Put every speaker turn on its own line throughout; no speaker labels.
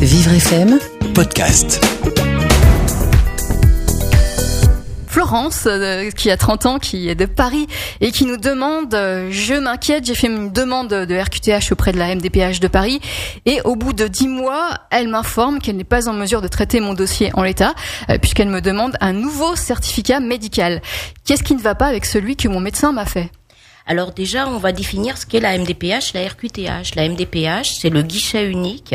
Vivre FM
podcast.
Florence, euh, qui a 30 ans, qui est de Paris et qui nous demande euh, Je m'inquiète, j'ai fait une demande de RQTH auprès de la MDPH de Paris et au bout de 10 mois, elle m'informe qu'elle n'est pas en mesure de traiter mon dossier en l'état euh, puisqu'elle me demande un nouveau certificat médical. Qu'est-ce qui ne va pas avec celui que mon médecin m'a fait?
Alors déjà, on va définir ce qu'est la MDPH, la RQTH. La MDPH, c'est le guichet unique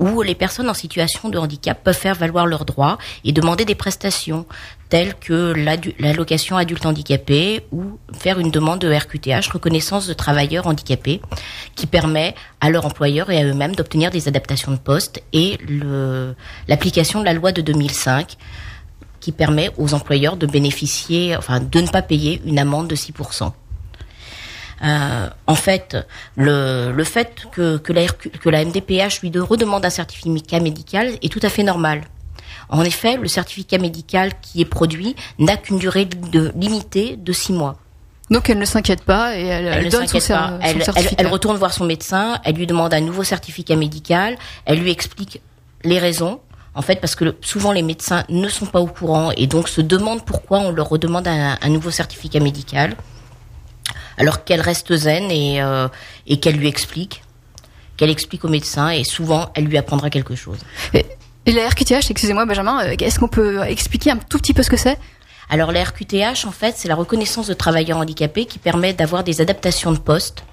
où les personnes en situation de handicap peuvent faire valoir leurs droits et demander des prestations telles que l'allocation adulte handicapé ou faire une demande de RQTH, reconnaissance de travailleurs handicapés, qui permet à leur employeur et à eux-mêmes d'obtenir des adaptations de poste et l'application de la loi de 2005 qui permet aux employeurs de bénéficier, enfin de ne pas payer une amende de 6%. Euh, en fait, le, le fait que, que, la, que la MDPH lui de redemande un certificat médical est tout à fait normal. En effet, le certificat médical qui est produit n'a qu'une durée de, limitée de six mois.
Donc elle ne s'inquiète pas et elle, elle, donne son, pas.
Elle, elle, retourne voir son médecin, elle lui demande un nouveau certificat médical, elle lui explique les raisons. En fait, parce que souvent les médecins ne sont pas au courant et donc se demandent pourquoi on leur redemande un, un nouveau certificat médical alors qu'elle reste zen et, euh, et qu'elle lui explique, qu'elle explique au médecin et souvent elle lui apprendra quelque chose.
Et, la RQTH, excusez-moi Benjamin, euh, est-ce qu'on peut expliquer un tout petit peu ce que c'est?
Alors la RQTH, en fait, c'est la reconnaissance de travailleurs handicapés qui permet d'avoir des adaptations de poste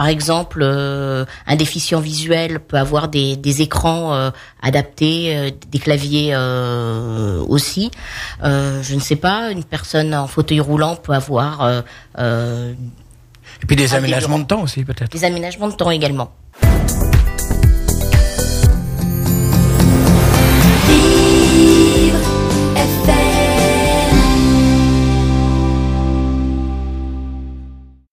par exemple, euh, un déficient visuel peut avoir des, des écrans euh, adaptés, euh, des claviers aussi. je ne sais pas, une personne en fauteuil roulant peut avoir...
Et puis des aménagements de temps aussi, peut-être.
Des aménagements de temps également.